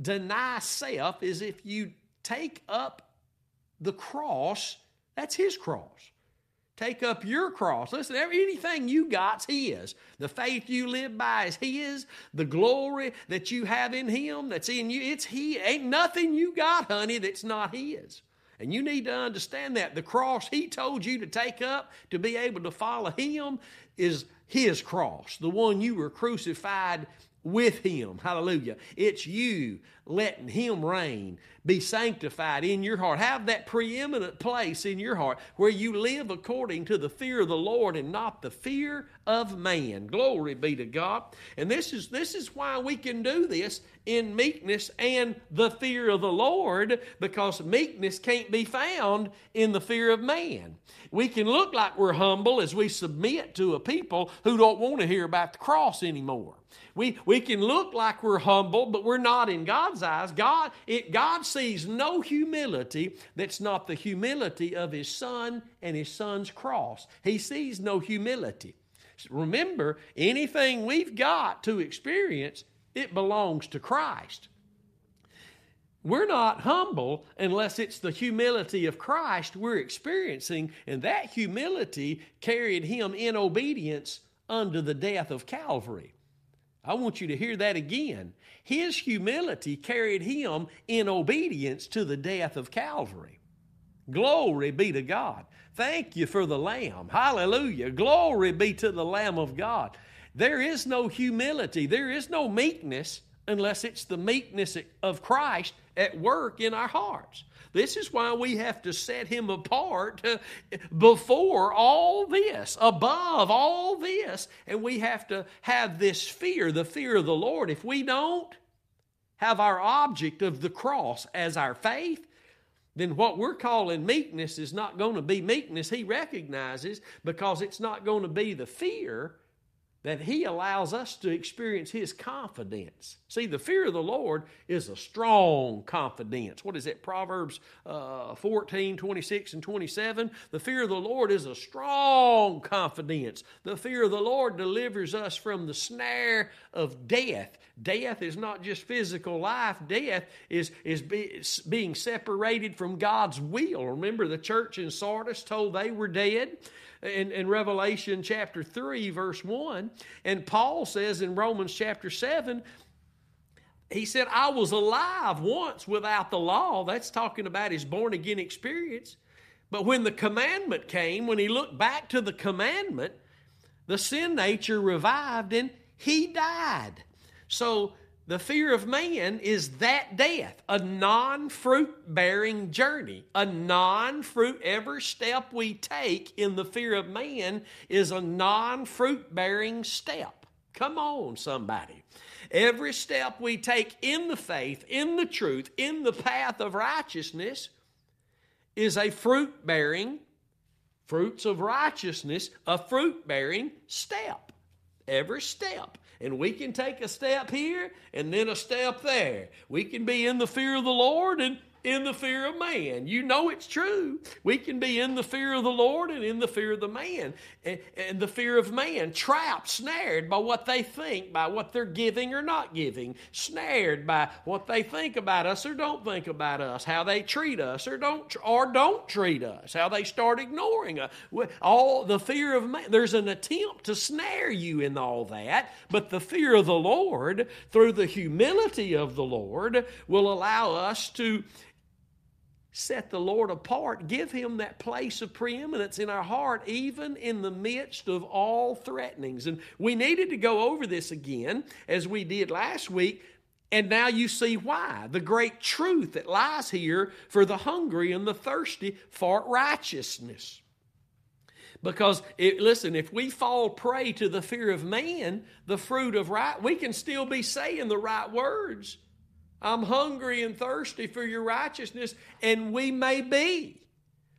deny self is if you take up the cross, that's his cross. Take up your cross. Listen, anything you got's his. The faith you live by is his. The glory that you have in him that's in you, it's he. Ain't nothing you got, honey, that's not his. And you need to understand that. The cross he told you to take up to be able to follow him is his cross, the one you were crucified with him. Hallelujah. It's you letting him reign, be sanctified in your heart. Have that preeminent place in your heart where you live according to the fear of the Lord and not the fear of man. Glory be to God. And this is this is why we can do this in meekness and the fear of the Lord because meekness can't be found in the fear of man. We can look like we're humble as we submit to a people who don't want to hear about the cross anymore. We, we can look like we're humble, but we're not in God's eyes, God, it, God sees no humility that's not the humility of His Son and His Son's cross. He sees no humility. Remember, anything we've got to experience, it belongs to Christ. We're not humble unless it's the humility of Christ we're experiencing, and that humility carried him in obedience unto the death of Calvary. I want you to hear that again. His humility carried him in obedience to the death of Calvary. Glory be to God. Thank you for the Lamb. Hallelujah. Glory be to the Lamb of God. There is no humility, there is no meekness unless it's the meekness of Christ at work in our hearts. This is why we have to set him apart before all this, above all this. And we have to have this fear, the fear of the Lord. If we don't have our object of the cross as our faith, then what we're calling meekness is not going to be meekness. He recognizes because it's not going to be the fear that he allows us to experience his confidence. See, the fear of the Lord is a strong confidence. What is it? Proverbs uh, 14, 26, and 27. The fear of the Lord is a strong confidence. The fear of the Lord delivers us from the snare of death. Death is not just physical life, death is, is be, being separated from God's will. Remember, the church in Sardis told they were dead in, in Revelation chapter 3, verse 1. And Paul says in Romans chapter 7, he said, I was alive once without the law. That's talking about his born again experience. But when the commandment came, when he looked back to the commandment, the sin nature revived and he died. So the fear of man is that death, a non fruit bearing journey. A non fruit, every step we take in the fear of man is a non fruit bearing step. Come on, somebody. Every step we take in the faith, in the truth, in the path of righteousness is a fruit bearing, fruits of righteousness, a fruit bearing step. Every step. And we can take a step here and then a step there. We can be in the fear of the Lord and in the fear of man. You know it's true. We can be in the fear of the Lord and in the fear of the man. And, the fear of man, trapped, snared by what they think, by what they're giving or not giving, snared by what they think about us or don't think about us, how they treat us or don't or don't treat us, how they start ignoring us. All the fear of man. There's an attempt to snare you in all that, but the fear of the Lord, through the humility of the Lord, will allow us to set the Lord apart, give Him that place of preeminence in our heart, even in the midst of all threatenings. And we needed to go over this again, as we did last week. And now you see why. The great truth that lies here for the hungry and the thirsty for righteousness. Because, it, listen, if we fall prey to the fear of man, the fruit of right, we can still be saying the right words I'm hungry and thirsty for your righteousness, and we may be.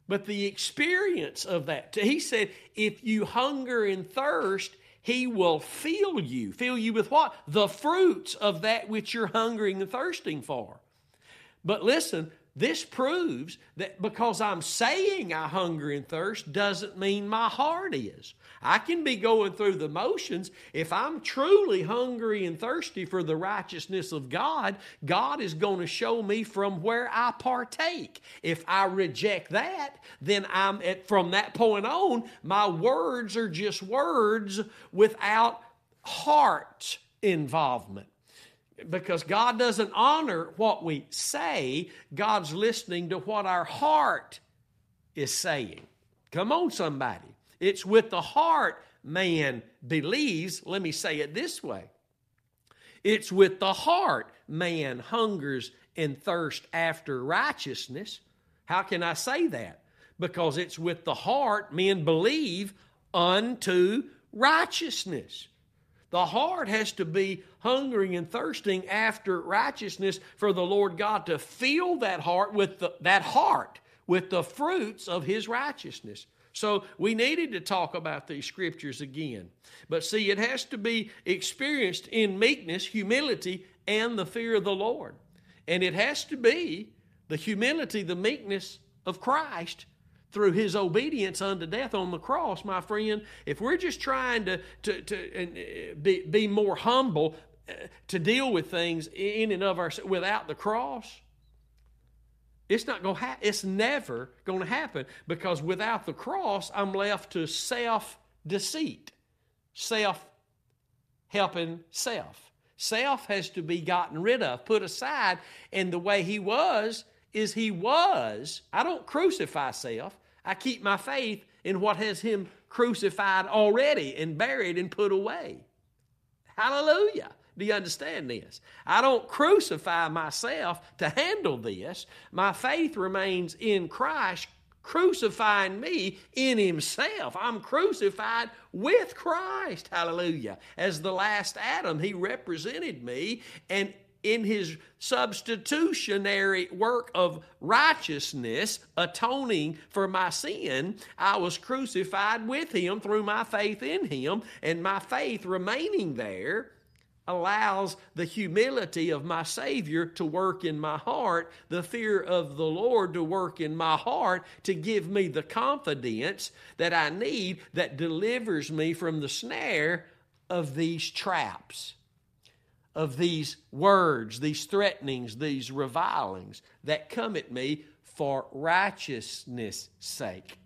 But the experience of that, he said, if you hunger and thirst, he will fill you. Fill you with what? The fruits of that which you're hungering and thirsting for. But listen, this proves that because I'm saying I hunger and thirst doesn't mean my heart is. I can be going through the motions. If I'm truly hungry and thirsty for the righteousness of God, God is going to show me from where I partake. If I reject that, then I'm at, from that point on, my words are just words without heart involvement because God doesn't honor what we say, God's listening to what our heart is saying. Come on, somebody. It's with the heart man believes. Let me say it this way it's with the heart man hungers and thirsts after righteousness. How can I say that? Because it's with the heart men believe unto righteousness. The heart has to be hungering and thirsting after righteousness for the Lord God to fill that heart with the, that heart with the fruits of his righteousness. So we needed to talk about these scriptures again. But see, it has to be experienced in meekness, humility, and the fear of the Lord. And it has to be the humility, the meekness of Christ through his obedience unto death on the cross, my friend. If we're just trying to, to, to uh, be, be more humble, uh, to deal with things in and of ourselves without the cross, it's not going to happen. It's never going to happen because without the cross, I'm left to self deceit, self helping self. Self has to be gotten rid of, put aside. And the way he was is he was. I don't crucify self. I keep my faith in what has him crucified already and buried and put away. Hallelujah. Do you understand this? I don't crucify myself to handle this. My faith remains in Christ, crucifying me in Himself. I'm crucified with Christ. Hallelujah. As the last Adam, He represented me, and in his substitutionary work of righteousness, atoning for my sin, I was crucified with him through my faith in him, and my faith remaining there allows the humility of my Savior to work in my heart, the fear of the Lord to work in my heart, to give me the confidence that I need that delivers me from the snare of these traps, of these words, these threatenings, these revilings that come at me for righteousness' sake,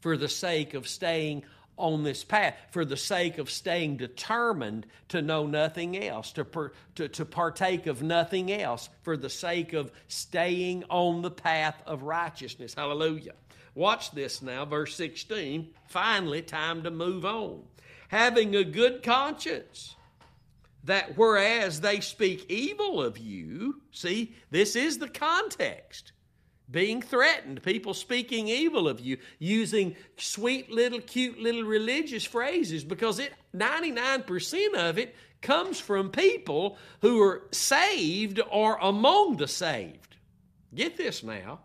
for the sake of staying on this path for the sake of staying determined to know nothing else, to, per, to, to partake of nothing else, for the sake of staying on the path of righteousness. Hallelujah. Watch this now, verse 16. Finally, time to move on. Having a good conscience, that whereas they speak evil of you, see, this is the context being threatened, people speaking evil of you, using sweet little, cute little religious phrases because it 99% of it comes from people who are saved or among the saved. Get this now.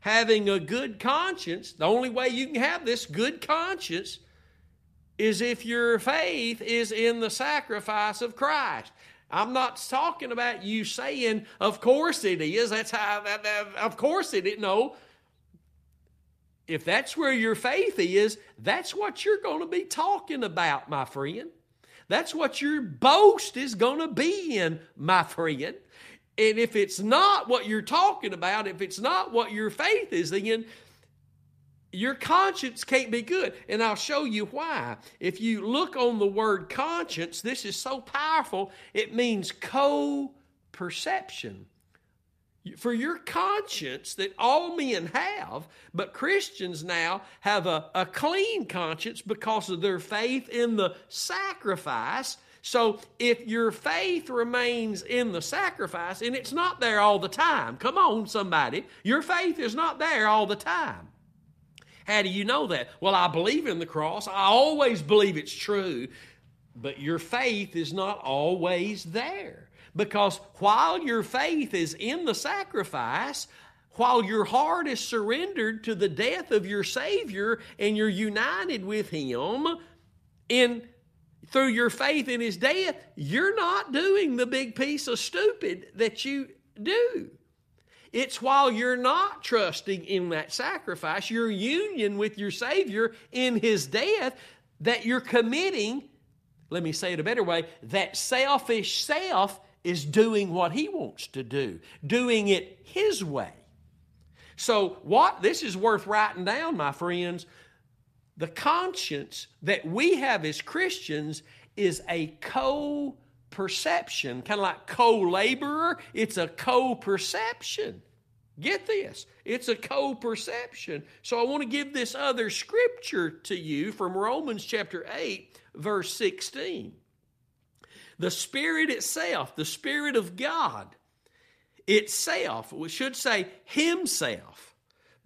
Having a good conscience, the only way you can have this good conscience is if your faith is in the sacrifice of Christ. I'm not talking about you saying, of course it is. That's how, that, that, of course it is. No. If that's where your faith is, that's what you're going to be talking about, my friend. That's what your boast is going to be in, my friend. And if it's not what you're talking about, if it's not what your faith is in, your conscience can't be good. And I'll show you why. If you look on the word conscience, this is so powerful. It means co perception. For your conscience that all men have, but Christians now have a, a clean conscience because of their faith in the sacrifice. So if your faith remains in the sacrifice, and it's not there all the time, come on, somebody, your faith is not there all the time. How do you know that? Well, I believe in the cross. I always believe it's true. But your faith is not always there. Because while your faith is in the sacrifice, while your heart is surrendered to the death of your Savior and you're united with Him in through your faith in His death, you're not doing the big piece of stupid that you do. It's while you're not trusting in that sacrifice, your union with your Savior in His death, that you're committing, let me say it a better way, that selfish self is doing what He wants to do, doing it His way. So, what this is worth writing down, my friends. The conscience that we have as Christians is a co perception, kind of like co laborer, it's a co perception. Get this, it's a co perception. So I want to give this other scripture to you from Romans chapter 8, verse 16. The Spirit itself, the Spirit of God itself, we should say Himself,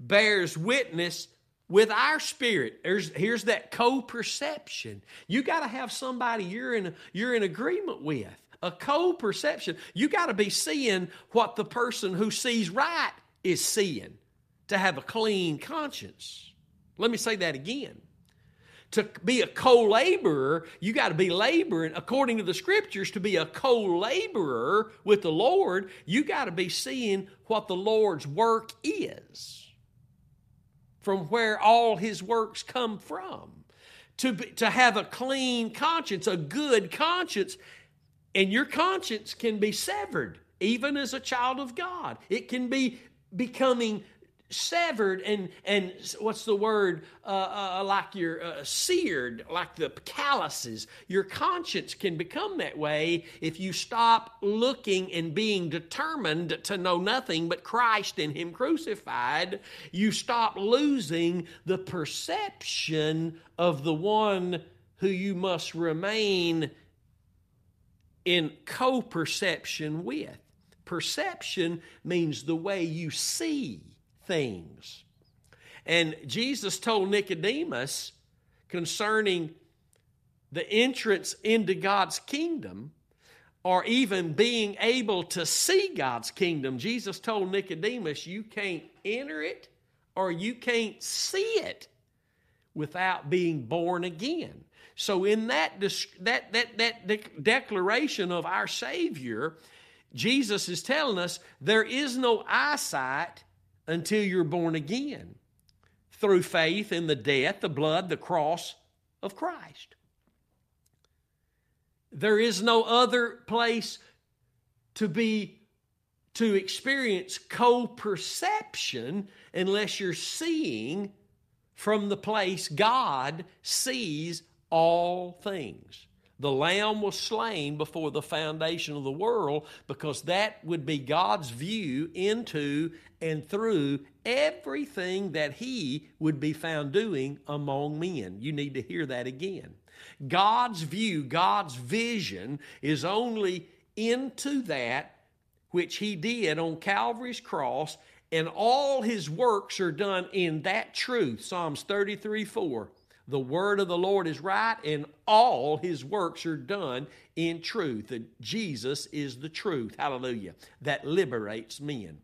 bears witness with our spirit. There's, here's that co perception. You got to have somebody you're in, you're in agreement with a co perception. You got to be seeing what the person who sees right is seeing to have a clean conscience. Let me say that again. to be a co laborer, you got to be laboring according to the scriptures. To be a co laborer with the Lord, you got to be seeing what the Lord's work is, from where all his works come from. To, be, to have a clean conscience, a good conscience, and your conscience can be severed even as a child of God. It can be becoming severed and and what's the word? Uh, uh, like you're uh, seared like the calluses. Your conscience can become that way if you stop looking and being determined to know nothing but christ and him crucified. You stop losing the perception of the one who you must remain in co-perception with perception means the way you see things. And Jesus told Nicodemus concerning the entrance into God's kingdom or even being able to see God's kingdom. Jesus told Nicodemus, You can't enter it or you can't see it without being born again. So, in that, that, that, that declaration of our Savior, Jesus is telling us there is no eyesight until you're born again through faith in the death, the blood, the cross of Christ. There is no other place to be to experience co-perception unless you're seeing from the place God sees all things. The Lamb was slain before the foundation of the world because that would be God's view into and through everything that He would be found doing among men. You need to hear that again. God's view, God's vision is only into that which He did on Calvary's cross, and all His works are done in that truth. Psalms 33 4. The word of the Lord is right, and all his works are done in truth. That Jesus is the truth, hallelujah, that liberates men.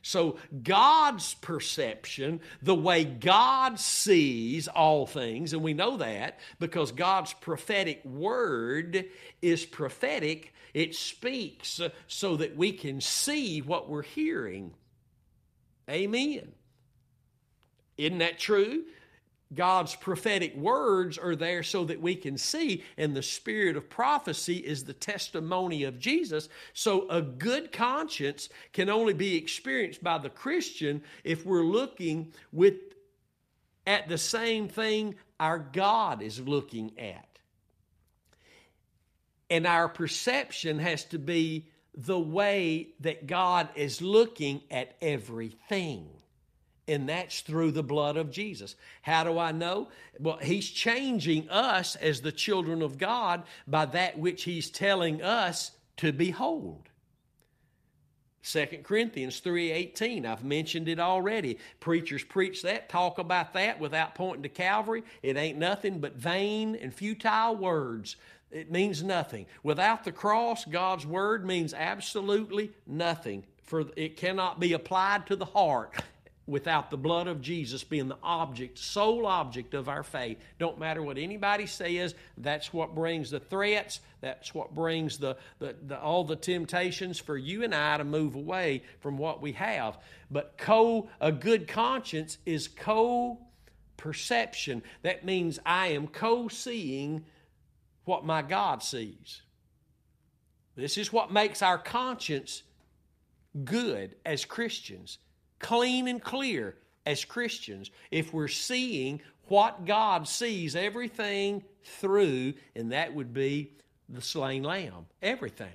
So, God's perception, the way God sees all things, and we know that because God's prophetic word is prophetic, it speaks so that we can see what we're hearing. Amen. Isn't that true? God's prophetic words are there so that we can see, and the spirit of prophecy is the testimony of Jesus. So, a good conscience can only be experienced by the Christian if we're looking with at the same thing our God is looking at. And our perception has to be the way that God is looking at everything and that's through the blood of Jesus. How do I know? Well, He's changing us as the children of God by that which He's telling us to behold. 2 Corinthians 3:18 I've mentioned it already. Preachers preach that, talk about that without pointing to Calvary. It ain't nothing but vain and futile words. It means nothing. Without the cross, God's word means absolutely nothing. For it cannot be applied to the heart without the blood of Jesus being the object, sole object of our faith. Don't matter what anybody says, that's what brings the threats, that's what brings the, the, the, all the temptations for you and I to move away from what we have. But co a good conscience is co perception. That means I am co seeing what my God sees. This is what makes our conscience good as Christians clean and clear as Christians if we're seeing what God sees everything through, and that would be the slain lamb. Everything.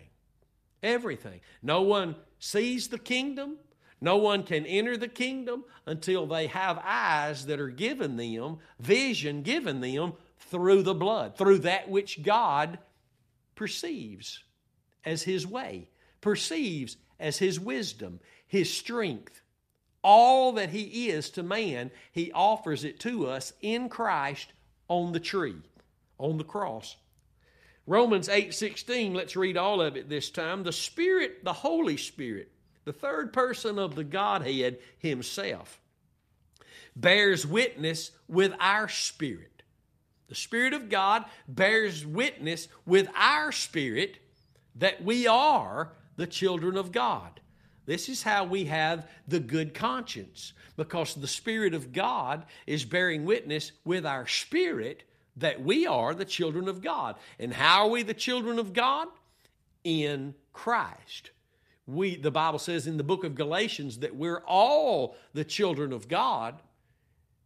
Everything. No one sees the kingdom. No one can enter the kingdom until they have eyes that are given them, vision given them through the blood, through that which God perceives as His way, perceives as His wisdom, His strength, all that He is to man, He offers it to us in Christ on the tree, on the cross. Romans 8:16, let's read all of it this time. The Spirit, the Holy Spirit, the third person of the Godhead himself, bears witness with our spirit. The Spirit of God bears witness with our spirit that we are the children of God. This is how we have the good conscience because the Spirit of God is bearing witness with our spirit that we are the children of God. And how are we the children of God? In Christ. We the Bible says in the book of Galatians that we're all the children of God,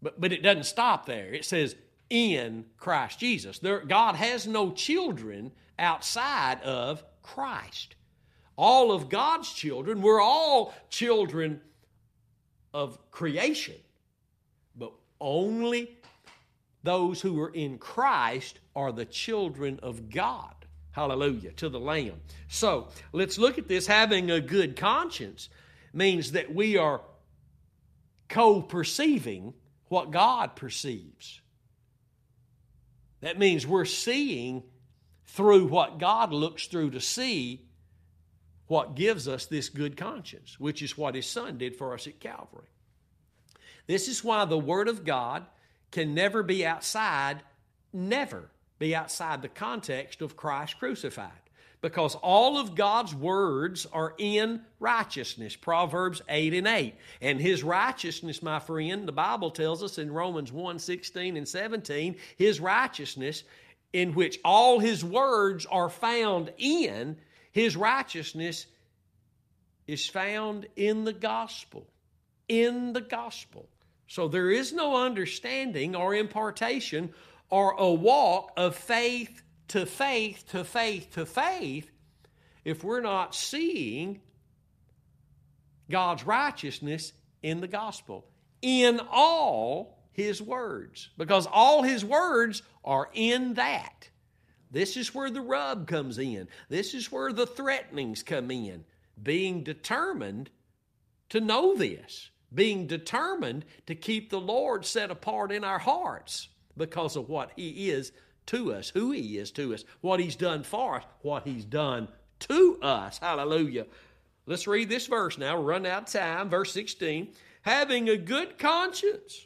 but, but it doesn't stop there. It says in Christ Jesus. There, God has no children outside of Christ. All of God's children, we're all children of creation, but only those who are in Christ are the children of God. Hallelujah to the Lamb. So let's look at this. Having a good conscience means that we are co perceiving what God perceives. That means we're seeing through what God looks through to see what gives us this good conscience, which is what His Son did for us at Calvary. This is why the Word of God can never be outside, never be outside the context of Christ crucified. Because all of God's words are in righteousness. Proverbs 8 and 8. And his righteousness, my friend, the Bible tells us in Romans 1 16 and 17, his righteousness, in which all his words are found in, his righteousness is found in the gospel. In the gospel. So there is no understanding or impartation or a walk of faith to faith to faith to faith if we're not seeing God's righteousness in the gospel, in all His words, because all His words are in that. This is where the rub comes in. This is where the threatenings come in. Being determined to know this, being determined to keep the Lord set apart in our hearts because of what He is to us, who He is to us, what He's done for us, what He's done to us. Hallelujah. Let's read this verse now. Running out of time. Verse 16. Having a good conscience,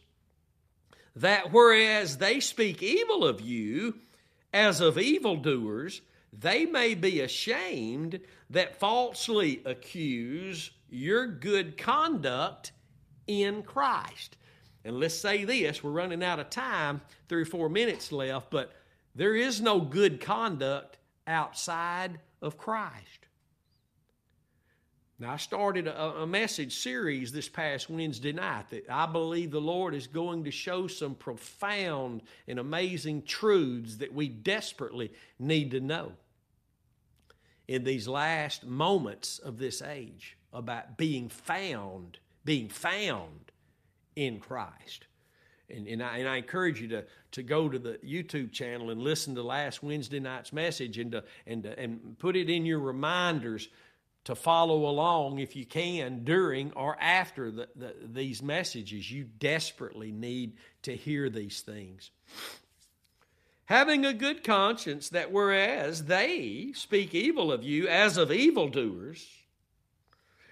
that whereas they speak evil of you, as of evildoers, they may be ashamed that falsely accuse your good conduct in Christ. And let's say this we're running out of time, three or four minutes left, but there is no good conduct outside of Christ. Now, I started a, a, message series this past Wednesday night that I believe the Lord is going to show some profound and amazing truths that we desperately need to know in these last moments of this age about being found, being found in Christ. And, and, I, and I encourage you to, to go to the YouTube channel and listen to last Wednesday night's message and, to, and, to, and put it in your reminders to follow along if you can during or after the, the, these messages. You desperately need to hear these things. Having a good conscience that whereas they speak evil of you as of evildoers,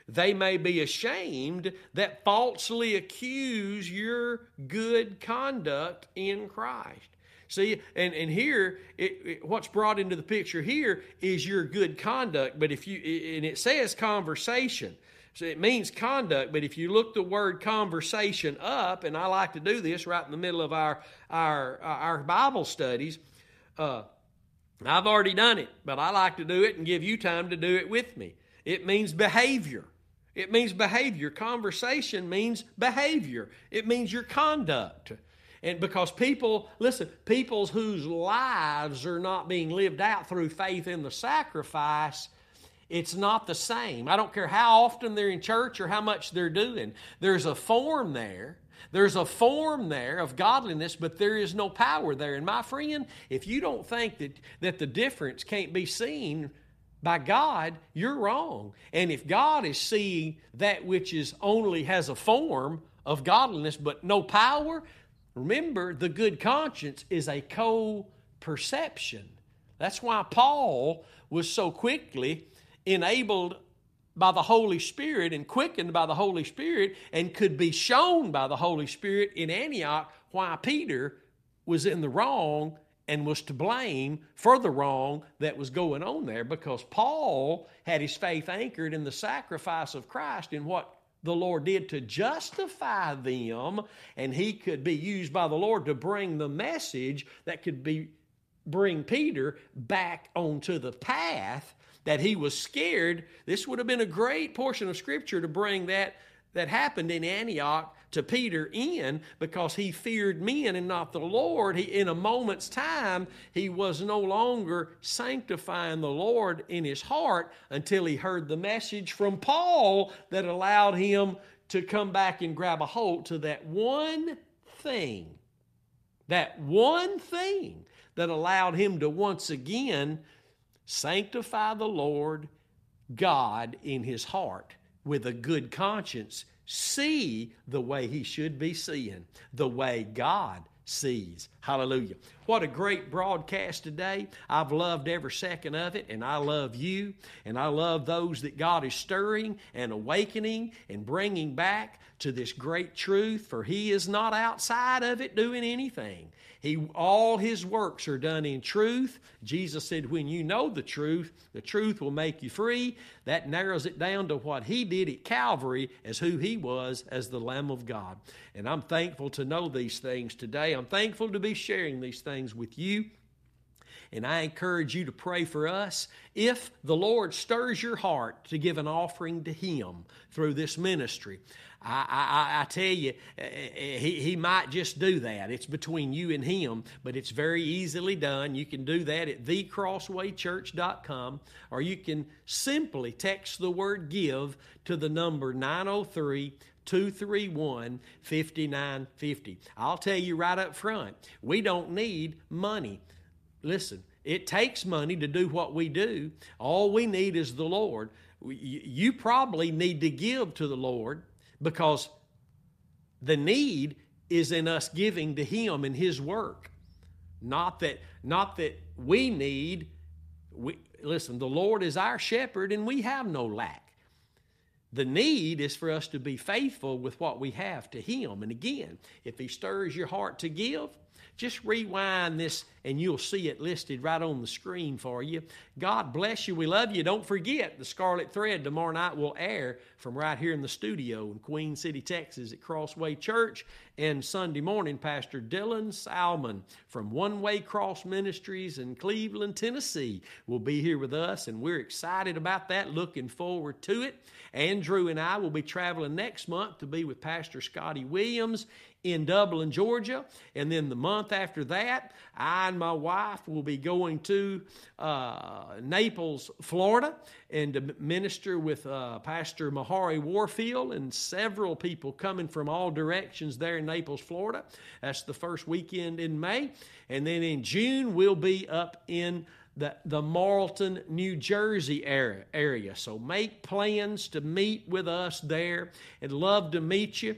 they may be ashamed that falsely accuse your good conduct in Christ. See, and, and here, it, it, what's brought into the picture here is your good conduct. But if you, and it says conversation. So it means conduct, but if you look the word conversation up, and I like to do this right in the middle of our our our Bible studies, uh, I've already done it, but I like to do it and give you time to do it with me. It means behavior. It means behavior. Conversation means behavior. It means your conduct. And because people, listen, people whose lives are not being lived out through faith in the sacrifice, it's not the same. I don't care how often they're in church or how much they're doing. There's a form there. There's a form there of godliness, but there is no power there. And my friend, if you don't think that, that the difference can't be seen by God, you're wrong. And if God is seeing that which is only has a form of godliness but no power, Remember, the good conscience is a co perception. That's why Paul was so quickly enabled by the Holy Spirit and quickened by the Holy Spirit and could be shown by the Holy Spirit in Antioch why Peter was in the wrong and was to blame for the wrong that was going on there because Paul had his faith anchored in the sacrifice of Christ in what the Lord did to justify them, and he could be used by the Lord to bring the message that could be bring Peter back onto the path that he was scared. This would have been a great portion of scripture to bring that that happened in Antioch to Peter in because he feared men and not the Lord. He, in a moment's time, he was no longer sanctifying the Lord in his heart until he heard the message from Paul that allowed him to come back and grab a hold to that one thing. That one thing that allowed him to once again sanctify the Lord God in his heart with a good conscience see the way he should be seeing, the way God sees. Hallelujah. What a great broadcast today. I've loved every second of it, and I love you, and I love those that God is stirring and awakening and bringing back to this great truth, for He is not outside of it doing anything. He, all his works are done in truth. Jesus said, when you know the truth, the truth will make you free. That narrows it down to what he did at Calvary as who he was as the Lamb of God. And I'm thankful to know these things today. I'm thankful to be sharing these things with you. And I encourage you to pray for us. If the Lord stirs your heart to give an offering to Him through this ministry, I, I, I tell you, eh, eh, he, he might just do that. It's between you and him, but it's very easily done. You can do that at thecrosswaychurch.com, or you can simply text the word give to the number 903 231 5950. I'll tell you right up front, we don't need money. Listen, it takes money to do what we do. All we need is the Lord. You probably need to give to the Lord because the need is in us giving to him and his work. Not that not that we need we listen the lord is our shepherd and we have no lack. The need is for us to be faithful with what we have to him. And again if he stirs your heart to give just rewind this and you'll see it listed right on the screen for you. God bless you. We love you. Don't forget the Scarlet Thread tomorrow night will air from right here in the studio in Queen City, Texas at Crossway Church. And Sunday morning, Pastor Dylan Salmon from One Way Cross Ministries in Cleveland, Tennessee will be here with us. And we're excited about that, looking forward to it. Andrew and I will be traveling next month to be with Pastor Scotty Williams in Dublin, Georgia. And then the month after that, I and my wife will be going to uh, Naples, Florida, and to minister with uh, Pastor Mahari Warfield and several people coming from all directions there in Naples, Florida. That's the first weekend in May. And then in June, we'll be up in the, the Marlton, New Jersey area, area. So make plans to meet with us there and love to meet you.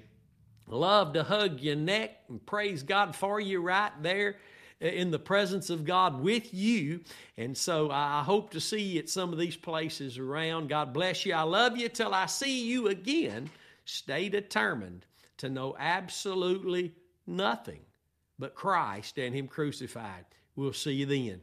Love to hug your neck and praise God for you right there uh, in the presence of God with you. And so I hope to see you at some of these places around. God bless you. I love you till I see you again. Stay determined to know absolutely nothing but Christ and Him crucified. We'll see you then.